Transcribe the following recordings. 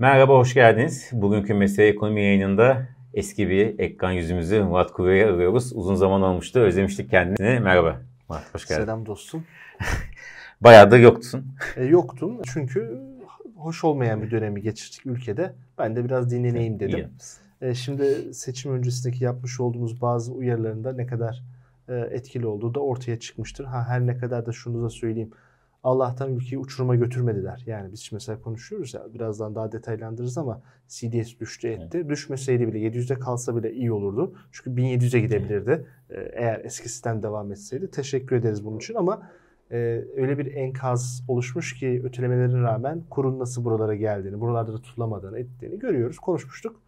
Merhaba, hoş geldiniz. Bugünkü Mesele Ekonomi yayınında eski bir ekran yüzümüzü Murat Kuru'ya arıyoruz. Uzun zaman olmuştu, özlemiştik kendini. Merhaba Murat, hoş geldin. Selam dostum. Bayağı da yoktun. E, yoktum çünkü hoş olmayan bir dönemi geçirdik ülkede. Ben de biraz dinleneyim dedim. E, şimdi seçim öncesindeki yapmış olduğumuz bazı uyarılarında ne kadar e, etkili olduğu da ortaya çıkmıştır. Ha her ne kadar da şunu da söyleyeyim. Allah'tan ülkeyi uçuruma götürmediler. Yani biz mesela konuşuyoruz ya birazdan daha detaylandırırız ama CDS düştü etti. Evet. Düşmeseydi bile 700'de kalsa bile iyi olurdu. Çünkü 1700'e gidebilirdi. Evet. Eğer eski sistem devam etseydi. Teşekkür ederiz bunun için ama e, öyle bir enkaz oluşmuş ki ötelemelerine rağmen kurun nasıl buralara geldiğini, buralarda da tutulamadığını, ettiğini görüyoruz. Konuşmuştuk.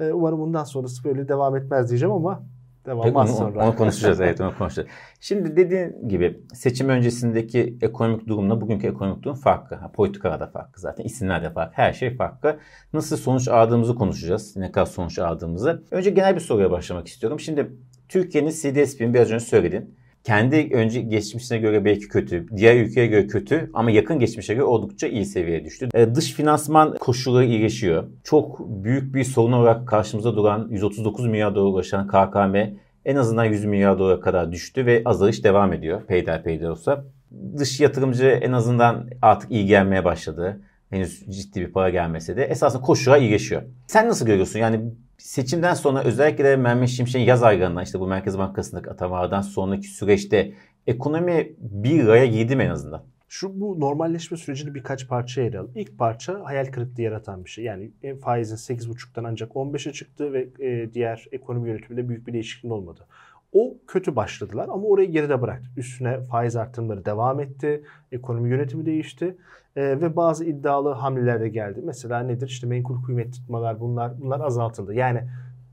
E, umarım bundan sonrası böyle devam etmez diyeceğim ama Devam onu, sonra. Onu konuşacağız evet onu konuşacağız. Şimdi dediğin gibi seçim öncesindeki ekonomik durumla bugünkü ekonomik durum farklı. Ha, politikalar da farklı zaten. isimler de farklı. Her şey farklı. Nasıl sonuç aldığımızı konuşacağız. Ne kadar sonuç aldığımızı. Önce genel bir soruya başlamak istiyorum. Şimdi Türkiye'nin CDSP'ni biraz önce söyledin kendi önce geçmişine göre belki kötü, diğer ülkeye göre kötü ama yakın geçmişe göre oldukça iyi seviyeye düştü. E, dış finansman koşulları iyileşiyor. Çok büyük bir sorun olarak karşımıza duran 139 milyar dolar ulaşan KKM en azından 100 milyar dolara kadar düştü ve azalış devam ediyor peyderpeyder olsa. Dış yatırımcı en azından artık iyi gelmeye başladı. Henüz ciddi bir para gelmese de esasında koşullar iyileşiyor. Sen nasıl görüyorsun? Yani seçimden sonra özellikle de Mehmet Şimşek'in yaz aylarından işte bu Merkez Bankası'ndaki atamalardan sonraki süreçte ekonomi bir raya girdi mi en azından? Şu bu normalleşme sürecini birkaç parça ayıralım. İlk parça hayal kırıklığı yaratan bir şey. Yani faizin 8,5'tan ancak 15'e çıktı ve e, diğer ekonomi yönetiminde büyük bir değişiklik olmadı. O kötü başladılar ama orayı geride bıraktı. Üstüne faiz artımları devam etti. Ekonomi yönetimi değişti. E, ve bazı iddialı hamleler de geldi. Mesela nedir? İşte menkul kıymet tutmalar bunlar bunlar azaltıldı. Yani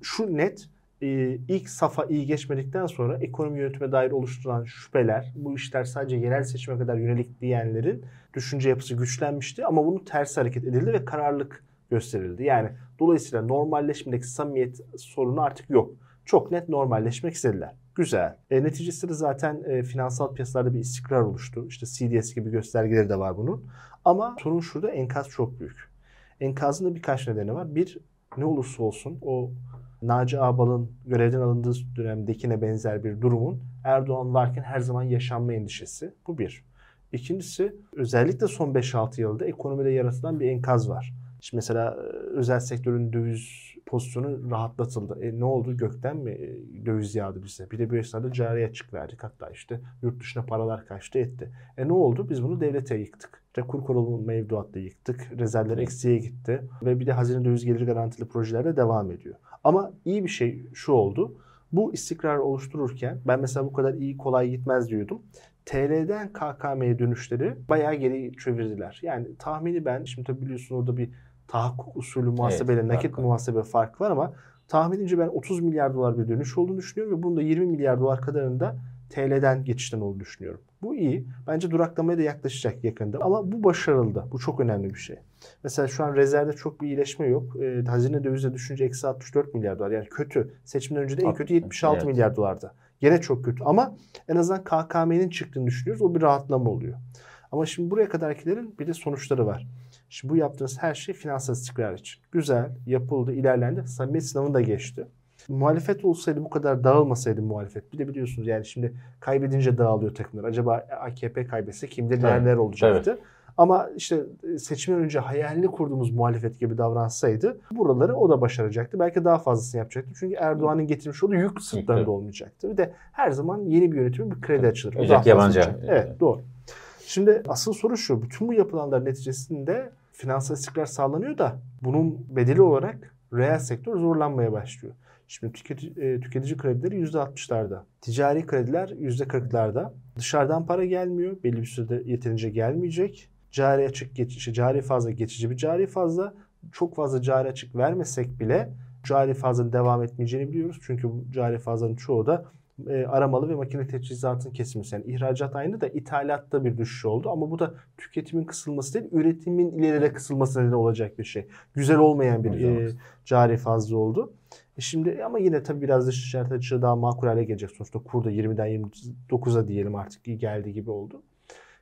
şu net e, ilk safa iyi geçmedikten sonra ekonomi yönetime dair oluşturulan şüpheler, bu işler sadece yerel seçime kadar yönelik diyenlerin düşünce yapısı güçlenmişti ama bunu ters hareket edildi ve kararlılık gösterildi. Yani dolayısıyla normalleşmedeki samimiyet sorunu artık yok. Çok net normalleşmek istediler. Güzel. E, neticesinde zaten e, finansal piyasalarda bir istikrar oluştu. İşte CDS gibi göstergeleri de var bunun. Ama sorun şurada enkaz çok büyük. Enkazın da birkaç nedeni var. Bir ne olursa olsun o Naci Ağbal'ın görevden alındığı dönemdekine benzer bir durumun Erdoğan varken her zaman yaşanma endişesi. Bu bir. İkincisi özellikle son 5-6 yılda ekonomide yaratılan bir enkaz var. Şimdi mesela e, özel sektörün döviz pozisyonu rahatlatıldı. E ne oldu? Gökten mi e, döviz yağdı bize? Bir de bir esnada cari açık verdik. Hatta işte yurt dışına paralar kaçtı etti. E ne oldu? Biz bunu devlete yıktık. İşte kur korumalı mevduatla yıktık. Rezervler eksiye gitti. Ve bir de hazine döviz gelir garantili projeler de devam ediyor. Ama iyi bir şey şu oldu. Bu istikrar oluştururken ben mesela bu kadar iyi kolay gitmez diyordum. TL'den KKM'ye dönüşleri bayağı geri çevirdiler. Yani tahmini ben şimdi tabii biliyorsun orada bir tahakkuk usulü muhasebeyle evet, nakit farklı. muhasebe farkı var ama tahminince ben 30 milyar dolar bir dönüş olduğunu düşünüyorum ve bunun da 20 milyar dolar kadarında TL'den geçişten olduğunu düşünüyorum. Bu iyi. Bence duraklamaya da yaklaşacak yakında. Ama bu başarıldı. Bu çok önemli bir şey. Mesela şu an rezervde çok bir iyileşme yok. E, hazine dövize düşünce eksi 64 milyar dolar. Yani kötü. Seçimden önce de en kötü 76 evet. milyar dolardı. Gene çok kötü ama en azından KKM'nin çıktığını düşünüyoruz. O bir rahatlama oluyor. Ama şimdi buraya kadarkilerin bir de sonuçları var. Şimdi bu yaptığınız her şey finansal istikrar için. Güzel, yapıldı, ilerlendi. Samimiyet sınavını da geçti. Muhalefet olsaydı bu kadar dağılmasaydı muhalefet. Bir de biliyorsunuz yani şimdi kaybedince dağılıyor takımlar. Acaba AKP kaybetse kimde neler evet. olacaktı? Evet. Ama işte e, seçimden önce hayalini kurduğumuz muhalefet gibi davransaydı buraları o da başaracaktı. Belki daha fazlasını yapacaktı. Çünkü Erdoğan'ın getirmiş olduğu yük sırtlarında olmayacaktı. Bir de her zaman yeni bir yönetimin bir kredi açılır. Özellikle yabancı. Evet doğru. Şimdi asıl soru şu. Bütün bu yapılanlar neticesinde finansal istikrar sağlanıyor da bunun bedeli olarak reel sektör zorlanmaya başlıyor. Şimdi tüketici, e, tüketici kredileri %60'larda. Ticari krediler %40'larda. Dışarıdan para gelmiyor. Belli bir sürede yeterince gelmeyecek. Cari açık geçici, cari fazla geçici bir cari fazla. Çok fazla cari açık vermesek bile cari fazlanın devam etmeyeceğini biliyoruz. Çünkü bu cari fazlanın çoğu da e, aramalı ve makine teçhizatın kesilmesi. Yani ihracat aynı da ithalatta bir düşüş oldu. Ama bu da tüketimin kısılması değil, üretimin ileride kısılması nedeni olacak bir şey. Güzel olmayan bir e, cari fazla oldu. E şimdi ama yine tabii biraz dış ticaret açığı daha makul hale gelecek. Sonuçta kur da 20'den 29'a diyelim artık geldi gibi oldu.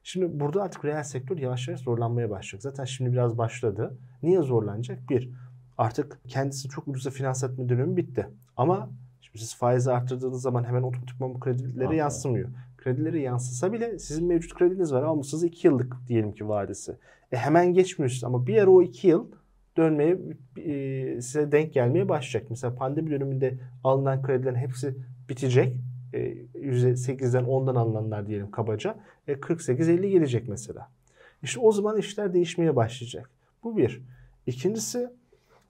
Şimdi burada artık reel sektör yavaş yavaş zorlanmaya başlayacak. Zaten şimdi biraz başladı. Niye zorlanacak? Bir, artık kendisi çok ucuza finans etme dönemi bitti. Ama şimdi siz faizi arttırdığınız zaman hemen otomatikman bu kredilere yansımıyor. Kredileri yansısa bile sizin mevcut krediniz var. Almışsınız 2 yıllık diyelim ki vadesi. E hemen geçmiyorsunuz ama bir ara o 2 yıl dönmeye e, size denk gelmeye başlayacak. Mesela pandemi döneminde alınan kredilerin hepsi bitecek. E, %8'den 10'dan alınanlar diyelim kabaca. E, 48-50 gelecek mesela. İşte o zaman işler değişmeye başlayacak. Bu bir. İkincisi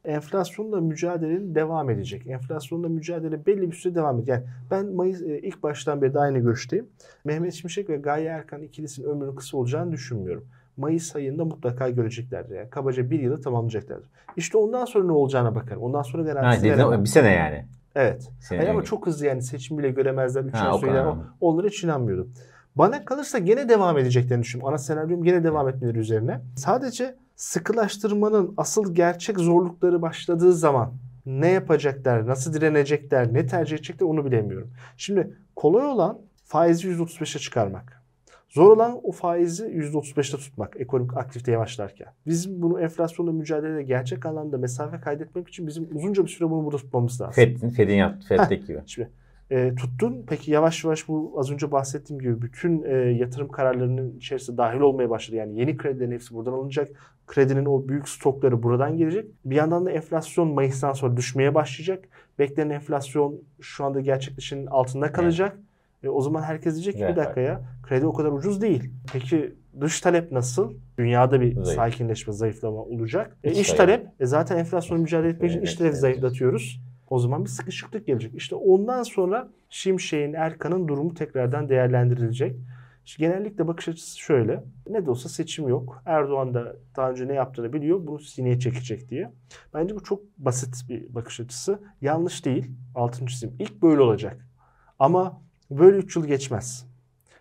enflasyonla mücadelenin devam edecek. Enflasyonla mücadele belli bir süre devam edecek. Yani ben Mayıs e, ilk baştan beri de aynı görüşteyim. Mehmet Şimşek ve Gaye Erkan ikilisinin ömrünün kısa olacağını düşünmüyorum. Mayıs ayında mutlaka göreceklerdir. Yani kabaca bir yılı tamamlayacaklardır. İşte ondan sonra ne olacağına bakar. Ondan sonra garantisi veremem. bir sene yani. Evet. Senin Hayır ama çok hızlı yani seçim bile göremezler. Üç Ha, kadar. O- Onlara hiç inanmıyordum. Bana kalırsa gene devam edeceklerini düşünüyorum. Ana senaryom gene devam etmeleri üzerine. Sadece sıkılaştırmanın asıl gerçek zorlukları başladığı zaman ne yapacaklar, nasıl direnecekler, ne tercih edecekler onu bilemiyorum. Şimdi kolay olan faizi %35'e çıkarmak. Zor olan o faizi %35'te tutmak ekonomik aktivite yavaşlarken. Biz bunu enflasyonla mücadelede gerçek anlamda mesafe kaydetmek için bizim uzunca bir süre bunu burada tutmamız lazım. Fed'in, Fed'in yaptı. Fed'deki gibi. Şimdi e, tuttun. Peki yavaş yavaş bu az önce bahsettiğim gibi bütün e, yatırım kararlarının içerisinde dahil olmaya başladı. Yani yeni kredilerin hepsi buradan alınacak. Kredinin o büyük stokları buradan gelecek. Bir yandan da enflasyon Mayıs'tan sonra düşmeye başlayacak. Beklenen enflasyon şu anda gerçekleşenin altında kalacak. E, o zaman herkes diyecek ki Evet. bir dakika ya kredi o kadar ucuz değil. Peki dış talep nasıl? Dünyada bir Zayıf. sakinleşme, zayıflama olacak. E, iç talep. talep. E, zaten enflasyonla mücadele etmek için Evet, iç talebi evet. zayıflatıyoruz. O zaman bir sıkışıklık gelecek. İşte ondan sonra Şimşek'in, Erkan'ın durumu tekrardan değerlendirilecek. İşte genellikle bakış açısı şöyle. Ne de olsa seçim yok. Erdoğan da daha önce ne yaptığını biliyor. Bunu sineye çekecek diye. Bence bu çok basit bir bakış açısı. Yanlış değil. Altını çizeyim. İlk böyle olacak. Ama böyle 3 yıl geçmez.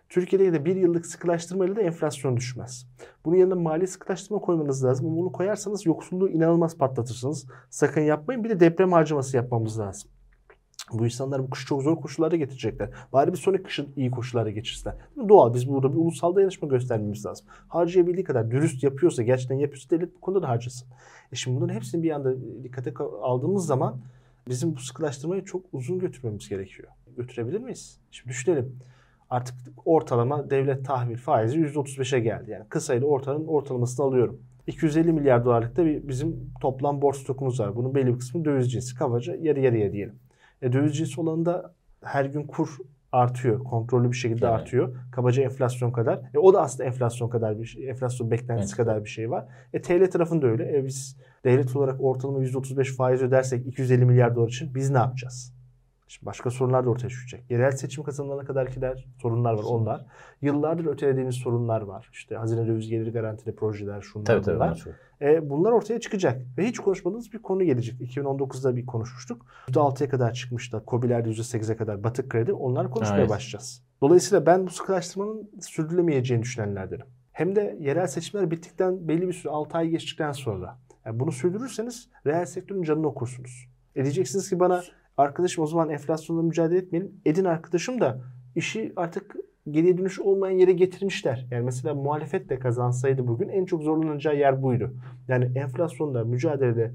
Türkiye'de de bir yıllık sıkılaştırmayla da enflasyon düşmez. Bunun yanına mali sıkılaştırma koymanız lazım. Ama bunu koyarsanız yoksulluğu inanılmaz patlatırsınız. Sakın yapmayın. Bir de deprem harcaması yapmamız lazım. Bu insanlar bu kışı çok zor koşullarda getirecekler. Bari bir sonraki kışın iyi koşullarda geçirsinler. Doğal biz burada bir ulusal dayanışma göstermemiz lazım. Harcayabildiği kadar dürüst yapıyorsa, gerçekten yapıyorsa devlet bu konuda da harcasın. E şimdi bunların hepsini bir anda dikkate aldığımız zaman bizim bu sıkılaştırmayı çok uzun götürmemiz gerekiyor. Götürebilir miyiz? Şimdi düşünelim. Artık ortalama devlet tahvil faizi %35'e geldi. Yani kısa ile ortanın ortalamasını alıyorum. 250 milyar dolarlıkta bir bizim toplam borç stokumuz var. Bunun belli bir kısmı döviz cinsi. Kabaca yarı yarıya diyelim. E, döviz cinsi olanında her gün kur artıyor. Kontrollü bir şekilde Evet. artıyor. Kabaca enflasyon kadar. E, o da aslında enflasyon kadar bir şey, enflasyon beklentisi Evet. kadar bir şey var. E, TL tarafında öyle. E, biz devlet olarak ortalama %35 faiz ödersek 250 milyar dolar için biz ne yapacağız? Şimdi başka sorunlar da ortaya çıkacak. Yerel seçim kazanılana kadar gider sorunlar var onlar. Yıllardır ötelediğimiz sorunlar var. İşte hazine döviz geliri garantili projeler şunlar Tabii tabii. bunlar. çok- E, bunlar ortaya çıkacak. Ve hiç konuşmadığımız bir konu gelecek. 2019'da bir konuşmuştuk. %6'ya kadar çıkmışlar. COBİ'ler %8'e kadar batık kredi. Onlar konuşmaya Evet. başlayacağız. Dolayısıyla ben bu sıkılaştırmanın sürdürülemeyeceğini düşünenlerdenim. Hem de yerel seçimler bittikten belli bir süre 6 ay geçtikten sonra. Yani bunu sürdürürseniz reel sektörün canını okursunuz. E diyeceksiniz ki bana arkadaşım o zaman enflasyonla mücadele etmeyelim. Edin arkadaşım da işi artık geriye dönüş olmayan yere getirmişler. Yani mesela muhalefet de kazansaydı bugün en çok zorlanacağı yer buydu. Yani enflasyonda mücadelede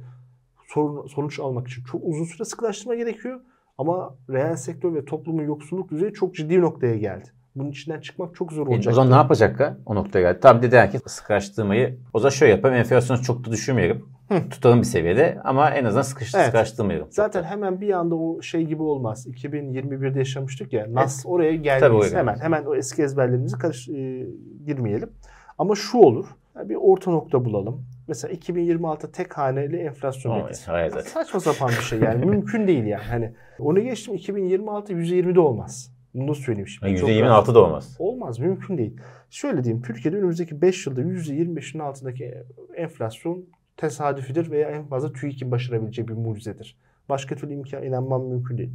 sorun, sonuç almak için çok uzun süre sıkılaştırma gerekiyor. Ama reel sektör ve toplumun yoksulluk düzeyi çok ciddi noktaya geldi. Bunun içinden çıkmak çok zor E, olacak. o zaman ne yapacak ha? O noktaya geldi. Tabii de der ki sıkıştırmayı o zaman şöyle yapalım. Enflasyonu çok da düşürmeyelim. Tutalım bir seviyede ama en azından sıkış, Evet. sıkıştırmayalım. Zaten hemen bir anda o şey gibi olmaz. 2021'de yaşamıştık ya. Nas oraya Tabii gelmeyiz. oraya Hemen hemen o eski ezberlerimizi karış e, girmeyelim. Ama şu olur. Yani bir orta nokta bulalım. Mesela 2026 tek haneli enflasyon beklentisi. Hayır zaten. Saçma sapan bir şey yani. Mümkün değil yani. Hani onu geçtim 2026 %20'de olmaz. Bunu da söyleyeyim şimdi. Rahat. %26 da olmaz. Olmaz. Mümkün değil. Şöyle diyeyim. Türkiye'de önümüzdeki 5 yılda %25'in altındaki enflasyon tesadüfidir veya en fazla TÜİK'in başarabileceği bir mucizedir. Başka türlü imkan inanmam mümkün değil.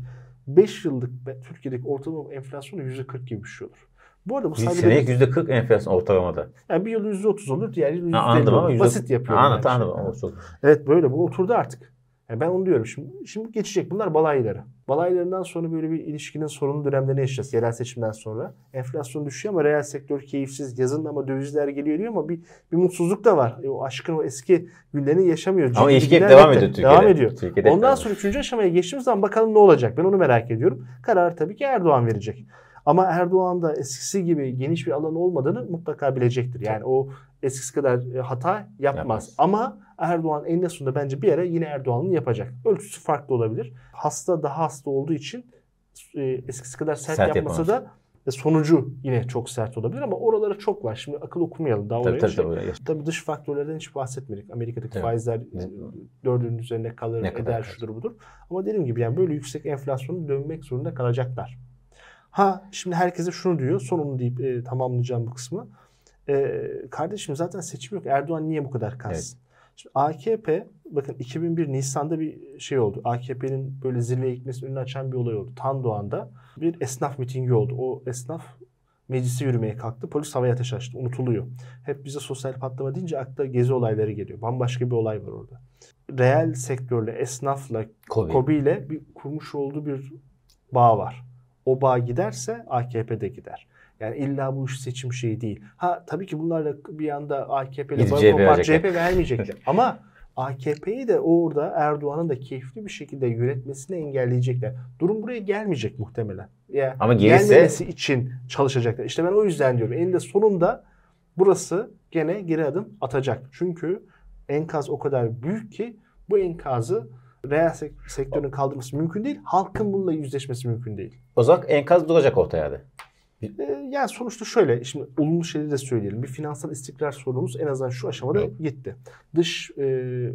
5 yıllık Türkiye'deki ortalama enflasyon da %40 gibi bir şey olur. Bu arada bu Bir sadece senelik %40 enflasyon ortalamada. yani bir yıl %30 olur, diğer yıl %50 anladım ama olur. yüzde- Basit yapıyorum. Anladım anladım. şimdi. Evet böyle bu oturdu artık. Yani ben onu diyorum. Şimdi, şimdi geçecek. Bunlar balayları. Balaylarından sonra böyle bir ilişkinin sorunlu dönemlerini yaşayacağız. Yerel seçimden sonra. Enflasyon düşüyor ama reel sektör keyifsiz. Yazın ama dövizler geliyor diyor ama bir, bir mutsuzluk da var. E, o aşkın o eski günlerini yaşamıyor. Ama ilişki hep devam ediyor Türkiye'de. Devam ediyor. Türkiye'de Ondan sonra üçüncü aşamaya geçtiğimiz zaman bakalım ne olacak? Ben onu merak ediyorum. Kararı tabii ki Erdoğan verecek. Ama Erdoğan da eskisi gibi geniş bir alan olmadığını mutlaka bilecektir. Yani o eskisi kadar e, hata yapmaz. Yapmaz. Ama Erdoğan eninde sonunda bence bir ara yine Erdoğan'ın yapacak. Ölçüsü farklı olabilir. Hasta daha hasta olduğu için e, eskisi kadar sert, Sert yapmasa da e, sonucu yine çok sert olabilir ama oralara çok var. Şimdi akıl okumayalım daha Tabii oraya. tabii şey- tabii. Tabii dış faktörlerden hiç bahsetmedik. Amerika'daki Evet. faizler dördünün üzerine kalır, Ne kadar eder, kalır? şudur budur. Ama dediğim gibi yani böyle yüksek enflasyonu dönmek zorunda kalacaklar. Ha şimdi herkese şunu diyor, sonunu deyip e, tamamlayacağım bu kısmı. E, kardeşim zaten seçim yok. Erdoğan niye bu kadar kalsın? Şimdi AKP, bakın 2001 Nisan'da bir şey oldu. AKP'nin böyle zirveye gitmesinin önünü açan bir olay oldu. Tandoğan'da bir esnaf mitingi oldu. O esnaf meclise yürümeye kalktı. Polis havaya ateş açtı. Unutuluyor. Hep bize sosyal patlama deyince akla gezi olayları geliyor. Bambaşka bir olay var orada. Reel sektörle, esnafla, Covid. KOBİ ile bir kurmuş olduğu bir bağ var. O bağ giderse AKP de gider. Yani illa bu iş seçim şeyi değil. Ha tabii ki bunlarla bir anda AKP ile bağ CHP kopar. CHP vermeyecekler. Ama AKP'yi de orada Erdoğan'ın da keyifli bir şekilde yönetmesini engelleyecekler. Durum buraya gelmeyecek muhtemelen. Ya Ama gelirse- gelmemesi için çalışacaklar. İşte ben o yüzden diyorum. Eninde sonunda burası gene geri adım atacak. Çünkü enkaz o kadar büyük ki bu enkazı reel sek- sektörün kaldırması mümkün değil. Halkın bununla yüzleşmesi mümkün değil. O zaman enkaz duracak orta yerde. Ee, yani sonuçta şöyle, şimdi olumlu şeyleri de söyleyelim. Bir finansal istikrar sorunumuz en azından şu aşamada Evet. gitti. Dış e,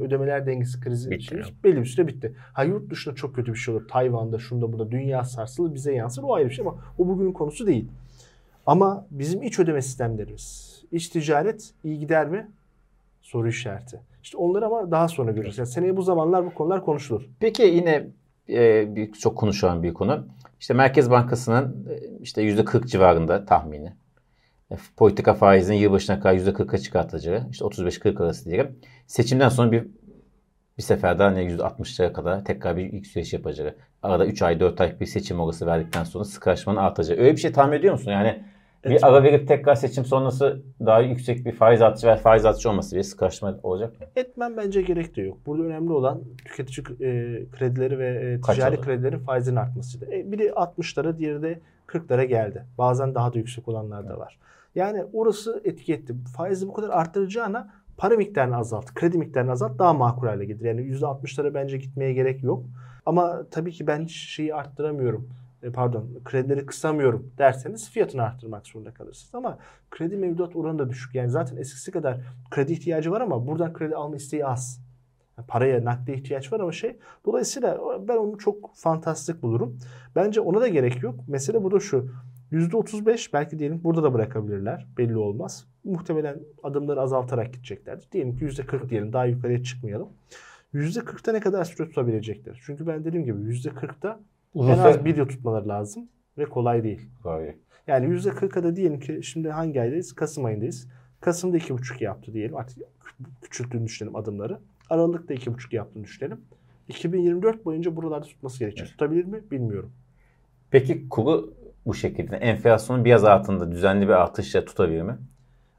ödemeler dengesi krizi Bitti belli bir süre bitti. Ha yurt dışında çok kötü bir şey olur. Tayvan'da, şunda burada dünya sarsılır, bize yansır. O ayrı bir şey ama o bugünün konusu değil. Ama bizim iç ödeme sistemlerimiz, iç ticaret iyi gider mi? Soru işareti. İşte onları ama daha sonra göreceğiz. Yani seneye bu zamanlar bu konular konuşulur. Peki yine e, bir, çok konuşulan bir konu. İşte Merkez Bankası'nın e, işte %40 civarında tahmini. E, politika faizinin yılbaşına kadar %40'a çıkartacağı. işte 35-40 arası diyelim. Seçimden sonra bir bir sefer daha ne %60'lara kadar tekrar bir yükseliş yapacağı. Arada 3 ay 4 ay bir seçim orası verdikten sonra sıkılaşmanın artacağı. Öyle bir şey tahmin ediyor musun? Yani Evet. bir ara verip tekrar seçim sonrası daha yüksek bir faiz artışı ve faiz artışı olması bir sıkılaşma olacak mı? Etmen bence gerek de yok. Burada önemli olan tüketici e, kredileri ve e, ticari kredilerin faizinin artmasıydı. E, biri 60'lara, diğeri de 40'lara geldi. Bazen daha da yüksek olanlar da var. Yani orası etiketti. Faizi bu kadar arttıracağına para miktarını azalt, kredi miktarını azalt daha makul hale gelir. Yani %60'lara bence gitmeye gerek yok. Ama tabii ki ben şeyi arttıramıyorum. E, pardon kredileri kısamıyorum derseniz fiyatını arttırmak zorunda kalırsınız. Ama kredi mevduat oranı da düşük. Yani zaten eskisi kadar kredi ihtiyacı var ama buradan kredi alma isteği az. Yani paraya nakde ihtiyaç var ama şey. Dolayısıyla ben onu çok fantastik bulurum. Bence ona da gerek yok. Mesele burada şu. %35 belki diyelim burada da bırakabilirler. Belli olmaz. Muhtemelen adımları azaltarak gideceklerdir. Diyelim ki %40 diyelim daha yukarıya çıkmayalım. %40'ta ne kadar süre tutabilecekler? Çünkü ben dediğim gibi %40'ta Uzun en az bir yıl tutmaları lazım ve kolay değil. Vay. Yani %40'a da diyelim ki şimdi hangi aydayız? Kasım ayındayız. Kasım'da 2,5 yaptı diyelim. Artık küçülttüğünü düşünelim adımları. Aralık'ta 2,5 yaptığını düşünelim. 2024 boyunca buralarda tutması gerekecek. Tutabilir mi? Bilmiyorum. Peki kuru bu şekilde enflasyonun biraz altında düzenli bir artışla tutabilir mi?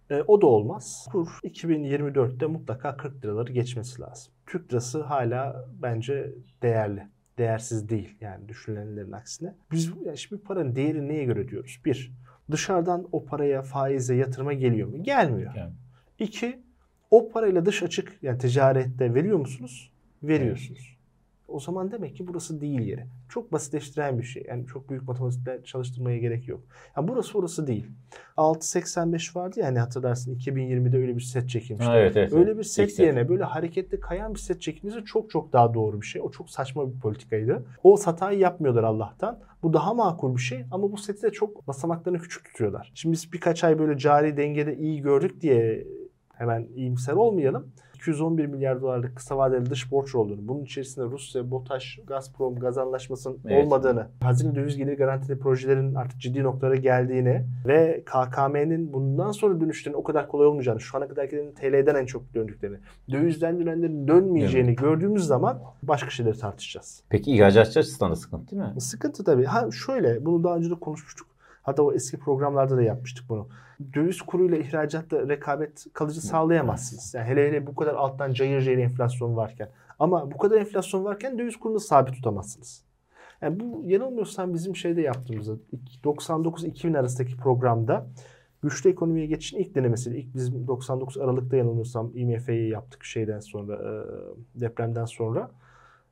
E, o da olmaz. Kur 2024'te mutlaka 40 liraları geçmesi lazım. Türk lirası hala bence değerli. Değersiz değil yani düşünülenlerin aksine. Biz yani şimdi paranın değeri neye göre diyoruz? Bir, dışarıdan o paraya faize yatırıma geliyor mu? Gelmiyor. Yani. İki, o parayla dış açık yani ticarette veriyor musunuz? Veriyorsunuz. O zaman demek ki burası değil yeri. Çok basitleştiren bir şey. Yani çok büyük matematikler çalıştırmaya gerek yok. Yani burası orası değil. 6.85 vardı ya hani hatırlarsın 2020'de öyle bir set çekilmişti. Ha, evet, evet, öyle bir set set. yerine böyle hareketli kayan bir set çekilmesi çok çok daha doğru bir şey. O çok saçma bir politikaydı. O hatayı yapmıyorlar Allah'tan. Bu daha makul bir şey ama bu seti de çok basamaklarını küçük tutuyorlar. Şimdi biz birkaç ay böyle cari dengede iyi gördük diye Hemen iyimser olmayalım. 211 milyar dolarlık kısa vadeli dış borç olduğunu, bunun içerisinde Rusya, BOTAŞ, Gazprom gaz anlaşmasının Evet. olmadığını, hazine döviz geliri garantili projelerin artık ciddi noktalara geldiğini ve KKM'nin bundan sonra dönüşlerinin o kadar kolay olmayacağını, şu ana kadarkilerin TL'den en çok döndüklerini, dövizden dönenlerin dönmeyeceğini gördüğümüz zaman başka şeyleri tartışacağız. Peki ihracatçı açısından da sıkıntı değil mi? Sıkıntı tabii. Ha şöyle bunu daha önce de konuşmuştuk. Hatta o eski programlarda da yapmıştık bunu. Döviz kuruyla ihracatta rekabet kalıcı sağlayamazsınız. Yani hele hele bu kadar alttan cayır cayır enflasyon varken. Ama bu kadar enflasyon varken döviz kurunu sabit tutamazsınız. Yani bu yanılmıyorsam bizim şeyde yaptığımızda 99-2000 arasındaki programda güçlü ekonomiye geçişin ilk denemesi. İlk bizim 99 Aralık'ta yanılmıyorsam IMF'yi yaptık şeyden sonra depremden sonra.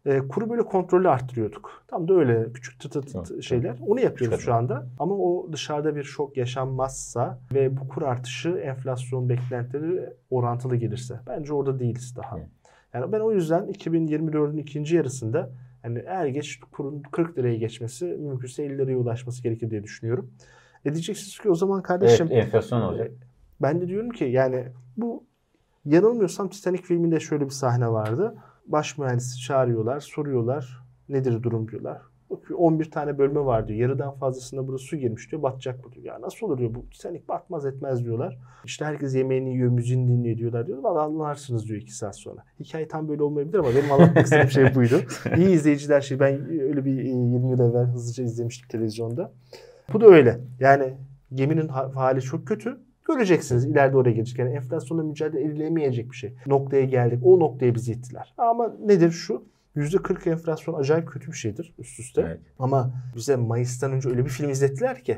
E, kuru böyle kontrolü arttırıyorduk. Tam da öyle küçük tı tı tı tı şeyler. Onu yapıyoruz şu anda. Ama o dışarıda bir şok yaşanmazsa ve bu kur artışı enflasyon beklentileri orantılı gelirse. Bence orada değiliz daha. Yani ben o yüzden 2024'ün ikinci yarısında yani eğer geç kurun 40 liraya geçmesi mümkünse 50 liraya ulaşması gerekir diye düşünüyorum. E diyeceksiniz ki o zaman kardeşim Evet, enflasyon olacak. ben de diyorum ki yani bu yanılmıyorsam Titanic filminde şöyle bir sahne vardı. Baş mühendisi çağırıyorlar, soruyorlar. Nedir durum diyorlar. Bakıyor 11 tane bölme var diyor. Yarıdan fazlasında burada su girmiş diyor. Batacak bu diyor. Ya nasıl olur diyor. Bu Titanic batmaz etmez diyorlar. İşte herkes yemeğini yiyor, müziğini dinliyor diyorlar diyor. Valla anlarsınız diyor 2 saat sonra. Hikaye tam böyle olmayabilir ama benim anlatmak istediğim şey buydu. İyi izleyiciler şey. Ben öyle bir e, 20 yıl evvel hızlıca izlemiştim televizyonda. Bu da öyle. Yani geminin ha- hali çok kötü. Göreceksiniz ileride oraya gelecek. Yani enflasyonla mücadele edilemeyecek bir şey. Noktaya geldik. O noktaya bizi ittiler. Ama nedir şu? %40 enflasyon acayip kötü bir şeydir üst üste. Evet. Ama bize Mayıs'tan önce öyle bir film izlettiler ki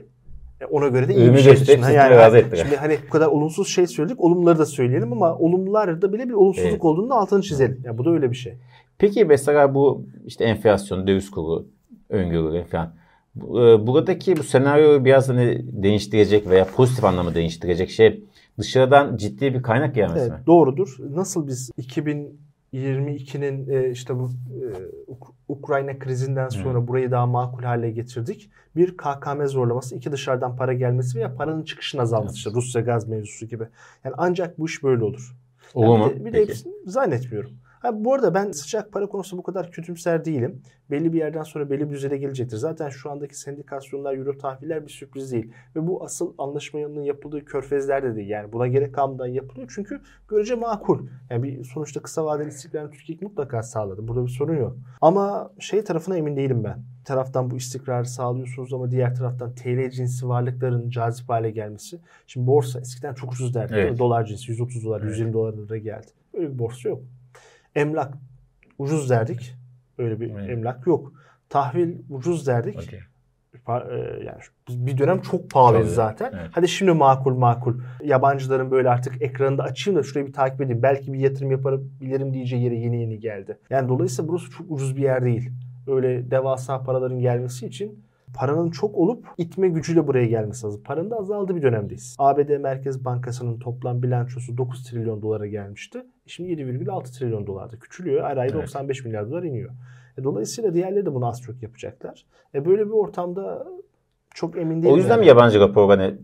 e, ona göre de iyi Ümit bir şey. Şimdi, yani, şimdi hani bu kadar olumsuz şey söyledik, olumluları da söyleyelim ama olumlularda bile bir olumsuzluk Evet. olduğunu da altını çizelim. Ya bu da öyle bir şey. Peki mesela bu işte enflasyon, döviz kuru, öngörüleri falan. E, Buradaki bu senaryoyu biraz hani değiştirecek veya pozitif anlamda değiştirecek şey dışarıdan ciddi bir kaynak gelmesi Evet, mi? doğrudur. Nasıl biz 2022'nin e, işte bu e, Uk- Ukrayna krizinden sonra burayı daha makul hale getirdik. Bir KKM zorlaması, iki dışarıdan para gelmesi veya paranın çıkışının azalması. işte Rusya gaz mevzusu gibi. Yani ancak bu iş böyle olur. Olur Yani mu? Bir de, bir de hepsini zannetmiyorum. Ha, bu arada ben sıcak para konusunda bu kadar kötümser değilim. Belli bir yerden sonra belli bir düzeyde gelecektir. Zaten şu andaki sendikasyonlar, euro tahviller bir sürpriz değil. Ve bu asıl anlaşmanın yapıldığı körfezlerde değil. Yani buna gerek kalmadan yapılıyor. Çünkü görece makul. Yani bir sonuçta kısa vadeli istikrarını Türkiye mutlaka sağladı. Burada bir sorun yok. Ama şey tarafına emin değilim ben. Bir taraftan bu istikrarı sağlıyorsunuz ama diğer taraftan TL cinsi varlıkların cazip hale gelmesi. Şimdi borsa eskiden çok ucuz derdi. Evet. Dolar cinsi 130 dolar, Evet. 120 dolara geldi. Böyle bir borsa yok. Emlak ucuz derdik. Öyle bir Evet. emlak yok. Tahvil ucuz derdik. Okey. Pa- e, yani bir dönem çok pahalıydı Tabii, zaten. evet. Hadi şimdi makul makul. Yabancıların böyle artık ekranında açayım da şurayı bir takip edeyim. Belki bir yatırım yapabilirim diyeceği yere yeni yeni geldi. Yani dolayısıyla burası çok ucuz bir yer değil. Öyle devasa paraların gelmesi için paranın çok olup itme gücüyle buraya gelmesi lazım. Paranın da azaldığı bir dönemdeyiz. ABD Merkez Bankası'nın toplam bilançosu 9 trilyon dolara gelmişti. Şimdi 7,6 trilyon dolarda küçülüyor. Her ay Evet. 95 milyar dolar iniyor. E, dolayısıyla diğerleri de bunu az çok yapacaklar. E, böyle bir ortamda çok emin değilim. O yüzden yani. mi yabancı rapor hani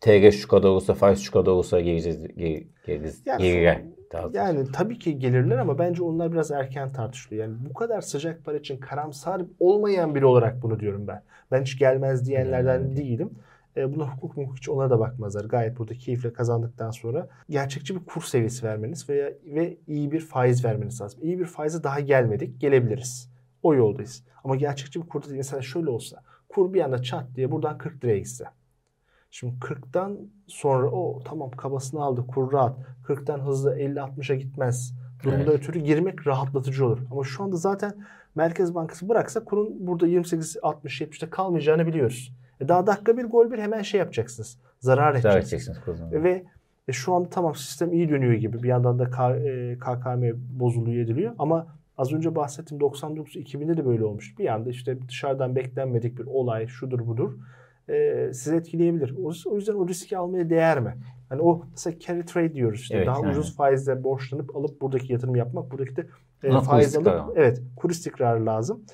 TG şu kadar olursa, faiz şu kadar olursa geleceğiz, geri, geliriz, Yani- tarzı. Yani tabii ki gelirler ama bence onlar biraz erken tartışılıyor. Yani bu kadar sıcak para için karamsar olmayan biri olarak bunu diyorum ben. Ben hiç gelmez diyenlerden Yani. değilim. E, buna hukuk hukuk hiç ona da bakmazlar. Gayet burada keyifle kazandıktan sonra gerçekçi bir kur seviyesi vermeniz veya ve iyi bir faiz vermeniz lazım. İyi bir faize daha gelmedik. Gelebiliriz. O yoldayız. Ama gerçekçi bir kurda. Mesela şöyle olsa. Kur bir anda çat diye buradan 40 liraya gitse. Şimdi 40'tan sonra o tamam kabasını aldı kur rahat. 40'tan hızlı 50-60'a gitmez. Durumda ötürü girmek rahatlatıcı olur. Ama şu anda zaten Merkez Bankası bıraksa kurun burada 28-60-70'te kalmayacağını biliyoruz. E daha dakika bir gol bir hemen şey yapacaksınız. Zarar Zarar edeceksiniz. edeceksiniz kurdan. Ve e, şu anda tamam sistem iyi dönüyor gibi. Bir yandan da K, e, KKM bozuluyor ediliyor. Ama az önce bahsettiğim 99-2000'de de böyle olmuş. Bir anda işte dışarıdan beklenmedik bir olay şudur budur e, sizi etkileyebilir. O, o yüzden o riski almaya değer mi? Hani o mesela carry trade diyoruz işte. Evet, daha aynen. ucuz faizle borçlanıp alıp buradaki yatırım yapmak. Buradaki de e, faiz alıp evet kur istikrarı lazım.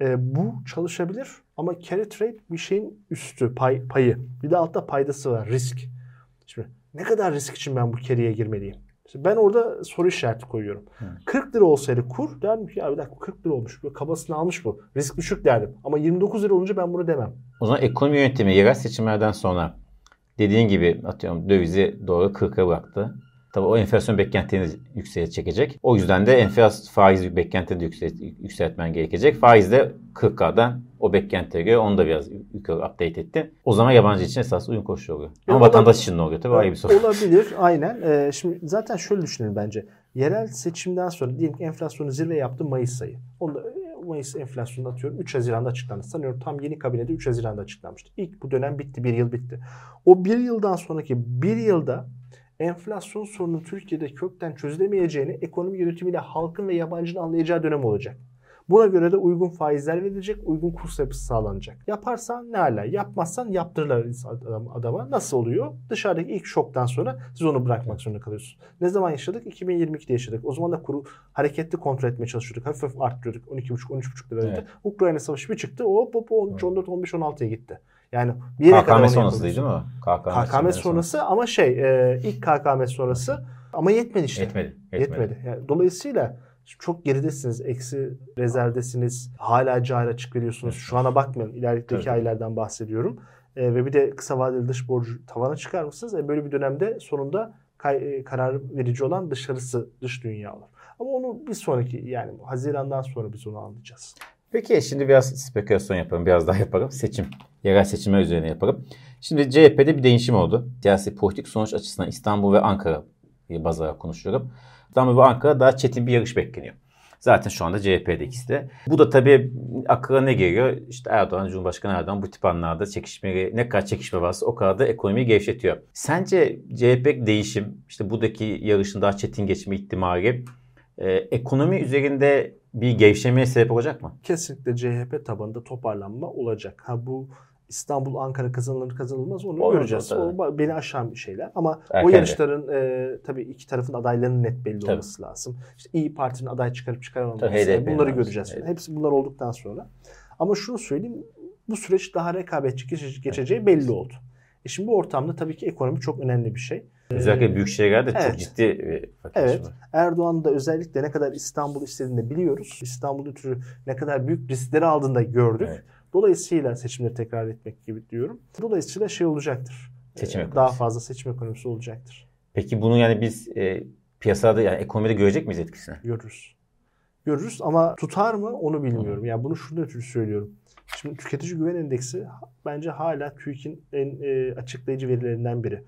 E, bu çalışabilir ama carry trade bir şeyin üstü pay, payı. Bir de altta paydası var risk. Şimdi Ne kadar risk için ben bu keriye girmeliyim? İşte ben orada soru işareti koyuyorum. Hı. 40 lira olsaydı kur derdim ki ya bir dakika 40 lira olmuş. Böyle kabasını almış bu. Risk düşük derdim. Ama 29 lira olunca ben bunu demem. O zaman ekonomi yönetimi yerel seçimlerden sonra dediğin gibi atıyorum dövizi doğru 40'a bıraktı. Tabii o enflasyon beklentilerini yükseğe çekecek. O yüzden de enflasyon faiz beklentilerini de yükselt, yükseltmen gerekecek. Faiz de 40K'dan o beklentiye göre onu da biraz yukarı update etti. O zaman yabancı için esas uyum koşulu oluyor. Ama ya vatandaş için ne oluyor tabii ayrı bir soru. Olabilir aynen. Ee, şimdi zaten şöyle düşünelim bence. Yerel seçimden sonra diyelim ki enflasyonu zirve yaptı Mayıs ayı. Onda e, Mayıs enflasyonu atıyorum 3 Haziran'da açıklandı. Sanıyorum tam yeni kabinede 3 Haziran'da açıklanmıştı. İlk bu dönem bitti. Bir yıl bitti. O bir yıldan sonraki bir yılda enflasyon sorunu Türkiye'de kökten çözülemeyeceğini ekonomi yönetimiyle halkın ve yabancının anlayacağı dönem olacak. Buna göre de uygun faizler verilecek, uygun kurs yapısı sağlanacak. Yaparsan ne hala, yapmazsan yaptırırlar adama. Nasıl oluyor? Dışarıdaki ilk şoktan sonra siz onu bırakmak zorunda kalıyorsunuz. Ne zaman yaşadık? 2022'de yaşadık. O zaman da kuru hareketli kontrol etmeye çalışıyorduk. Hafif hafif arttırıyorduk. 12,5-13,5 liraydı. Evet. Ukrayna savaşı bir çıktı. Hop hop 13, 14, 15, 16'ya gitti. Yani bir yere KKM kadar sonrası değil mi? KKM, KKM sonrası ama şey e, ilk KKM sonrası ama yetmedi işte. Yetmedi. Yetmedi. yetmedi. Yani dolayısıyla çok geridesiniz. Eksi rezervdesiniz. Hala cari açık veriyorsunuz. Şu ana bakmayın. İlerideki evet. aylardan bahsediyorum. E, ve bir de kısa vadeli dış borcu tavana çıkarmışsınız. E, böyle bir dönemde sonunda kay, e, karar verici olan dışarısı, dış dünya olur. Ama onu bir sonraki yani Haziran'dan sonra biz onu anlayacağız. Peki şimdi biraz spekülasyon yapalım. Biraz daha yapalım. Seçim. Yerel seçimler üzerine yapalım. Şimdi CHP'de bir değişim oldu. Siyasi politik sonuç açısından İstanbul ve Ankara baz alarak konuşuyorum. İstanbul ve Ankara daha çetin bir yarış bekleniyor. Zaten şu anda CHP'de ikisi de. Bu da tabii akıra ne geliyor? İşte Erdoğan, Cumhurbaşkanı Erdoğan bu tip anlarda çekişme, ne kadar çekişme varsa o kadar da ekonomiyi gevşetiyor. Sence CHP değişim, işte buradaki yarışın daha çetin geçme ihtimali e, ekonomi üzerinde bir gevşemeye sebep olacak mı? Kesinlikle CHP tabanında toparlanma olacak. Ha bu İstanbul, Ankara kazanılır kazanılmaz onu Olur, göreceğiz. O beni aşan bir şeyler. Ama Erken o yarışların e, tabii iki tarafın adaylarının net belli tabii. olması lazım. İşte İyi Parti'nin aday çıkarıp çıkaramaması. Bunları göreceğiz. Evet. Hepsi bunlar olduktan sonra. Ama şunu söyleyeyim. Bu süreç daha rekabetçi geçeceği belli oldu. E şimdi bu ortamda tabii ki ekonomi çok önemli bir şey. Özellikle büyük şehirlerde evet. çok ciddi bir Evet. Var. Erdoğan da özellikle ne kadar İstanbul istediğini biliyoruz. İstanbul ötürü ne kadar büyük riskleri aldığında gördük. Evet. Dolayısıyla seçimleri tekrar etmek gibi diyorum. Dolayısıyla şey olacaktır. Seçim ekonomisi. Daha fazla seçim ekonomisi olacaktır. Peki bunu yani biz e, piyasada yani ekonomide görecek miyiz etkisini? Görürüz. Görürüz ama tutar mı onu bilmiyorum. Yani bunu şurada ötürü söylüyorum. Şimdi tüketici güven endeksi bence hala TÜİK'in en e, açıklayıcı verilerinden biri.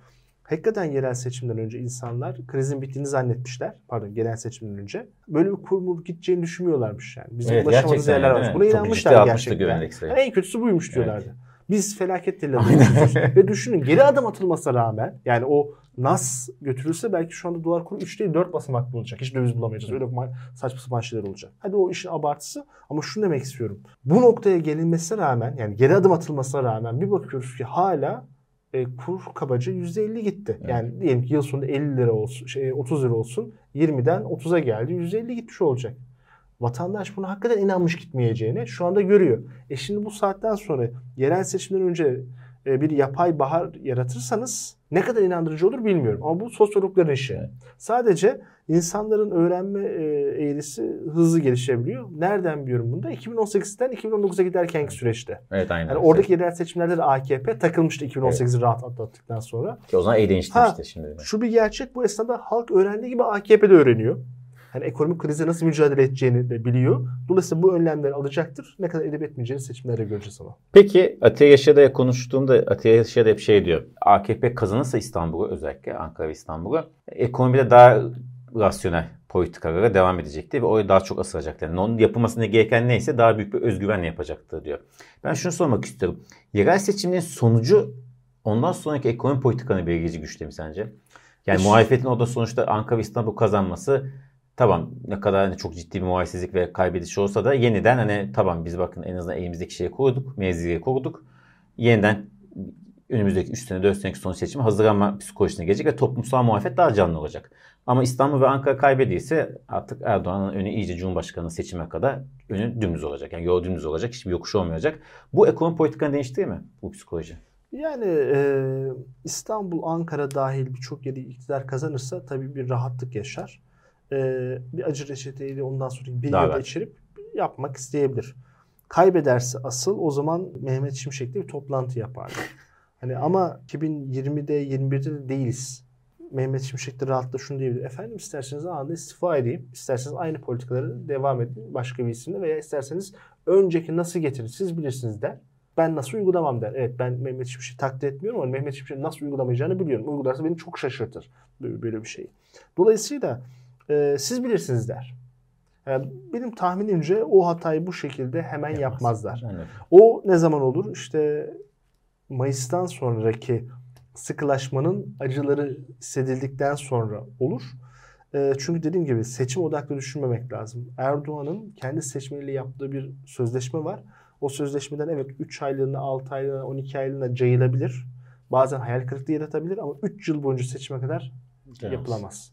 Hakikaten yerel seçimden önce insanlar krizin bittiğini zannetmişler. Pardon genel seçimden önce. Böyle bir kurmur gideceğini düşünmüyorlarmış yani. Bizim evet, ulaşamadığımız yerler var. Buna inanmışlar gerçekten. Yani en kötüsü buymuş diyorlardı. Evet. Biz felaket. Ve düşünün geri adım atılmasına rağmen yani o NAS götürülse belki şu anda dolar kuru 3 değil 4 basamak bulacak. Hiç döviz bulamayacağız. Öyle saçma sapan şeyler olacak. Hadi o işin abartısı ama şunu demek istiyorum. Bu noktaya gelinmesine rağmen yani geri adım atılmasına rağmen bir bakıyoruz ki hala e, kur kabaca %50 gitti. Evet. Yani diyelim ki yıl sonunda 50 lira olsun, şey 30 lira olsun. 20'den 30'a geldi. %50 gitmiş olacak. Vatandaş buna hakikaten inanmış gitmeyeceğini şu anda görüyor. E şimdi bu saatten sonra yerel seçimden önce e, bir yapay bahar yaratırsanız ne kadar inandırıcı olur bilmiyorum. Ama bu sosyologların işi. Evet. Sadece insanların öğrenme e, eğrisi hızlı gelişebiliyor. Nereden biliyorum bunu da? 2018'den 2019'a giderkenki süreçte. Evet aynen. Yani oradaki yerel seçimlerde de AKP takılmıştı 2018'i evet. rahat atlattıktan sonra. Ki o zaman iyi değiştirmişti şimdi. Şu bir gerçek bu esnada halk öğrendiği gibi AKP de öğreniyor. Yani ekonomik krize nasıl mücadele edeceğini de biliyor. Dolayısıyla bu önlemleri alacaktır. Ne kadar edip etmeyeceğini seçimlerde göreceğiz ama. Peki Atiye Yaşar'da konuştuğumda Atiye Yaşar hep şey diyor. AKP kazanırsa İstanbul'u özellikle Ankara ve İstanbul'u ekonomide daha rasyonel politikalara devam edecekti ve oraya daha çok asılacaktı. Yani onun yapılmasına gereken neyse daha büyük bir özgüvenle yapacaktı diyor. Ben şunu sormak istiyorum. Yerel seçimlerin sonucu ondan sonraki ekonomi politikanı belirleyici güçte mi sence? Yani Hiç... muhalefetin o da sonuçta Ankara ve İstanbul kazanması tamam ne kadar hani çok ciddi bir muhalefetsizlik ve kaybediş olsa da yeniden hani tamam biz bakın en azından elimizdeki şeyi koruduk, mevziyi koruduk. Yeniden önümüzdeki 3 sene 4 seneki son seçimi hazırlanma psikolojisine gelecek ve toplumsal muhalefet daha canlı olacak. Ama İstanbul ve Ankara kaybediyse artık Erdoğan'ın önü iyice Cumhurbaşkanı seçime kadar önü dümdüz olacak. Yani yol dümdüz olacak. Hiçbir yokuş olmayacak. Bu ekonomi politikanı değiştirir mi bu psikoloji? Yani e, İstanbul, Ankara dahil birçok yeri iktidar kazanırsa tabii bir rahatlık yaşar. E, bir acı reçeteyle ondan sonra bir rahat. içirip yapmak isteyebilir. Kaybederse asıl o zaman Mehmet Şimşek'le bir toplantı yaparlar. Hani ama 2020'de 21'de de değiliz. Mehmet Şimşek de rahatla şunu diyebilir. Efendim isterseniz anında istifa edeyim. İsterseniz aynı politikaları devam edin başka bir isimle veya isterseniz önceki nasıl getirin siz bilirsiniz der. Ben nasıl uygulamam der. Evet ben Mehmet Şimşek'i takdir etmiyorum ama Mehmet Şimşek'in nasıl uygulamayacağını biliyorum. Uygularsa beni çok şaşırtır böyle bir şey. Dolayısıyla e, siz bilirsiniz der. Yani benim tahminimce o hatayı bu şekilde hemen Yapmaz. yapmazlar. De- O ne zaman olur? İşte Mayıs'tan sonraki sıkılaşmanın acıları hissedildikten sonra olur. E, çünkü dediğim gibi seçim odaklı düşünmemek lazım. Erdoğan'ın kendi seçmeniyle yaptığı bir sözleşme var. O sözleşmeden evet 3 aylığına, 6 aylığına, 12 aylığına cayılabilir. Bazen hayal kırıklığı yaratabilir ama 3 yıl boyunca seçime kadar Demez. yapılamaz.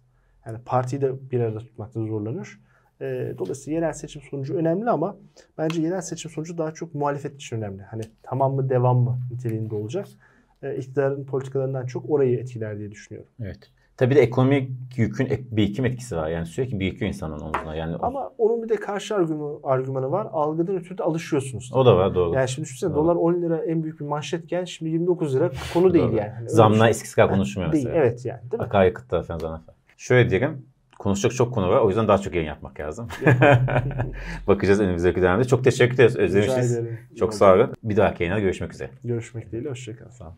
Yani partiyi de bir arada tutmakta zorlanır. E, dolayısıyla yerel seçim sonucu önemli ama bence yerel seçim sonucu daha çok muhalefet için önemli. Hani tamam mı devam mı niteliğinde olacak. E, iktidarın politikalarından çok orayı etkiler diye düşünüyorum. Evet. Tabii de ekonomik yükün birikim etkisi var. Yani sürekli birikiyor insanın omzuna. Yani o, Ama onun bir de karşı argümanı, argümanı var. Algıdan ötürü de alışıyorsunuz. o da var doğru. Yani şimdi düşünsene dolar 10 lira en büyük bir manşetken şimdi 29 lira konu değil yani. Hani bir şey eskisi kadar konuşmuyor değil. mesela. Evet yani değil mi? Akaryakıtlar falan zaten. Şöyle diyelim. Konuşacak çok konu var. O yüzden daha çok yayın yapmak lazım. Bakacağız önümüzdeki dönemde. Çok teşekkür ederiz. Özlemişiz. Çok sağ olun. Bir dahaki yayına görüşmek üzere. Görüşmek dileğiyle. Hoşçakalın. Sağ olun.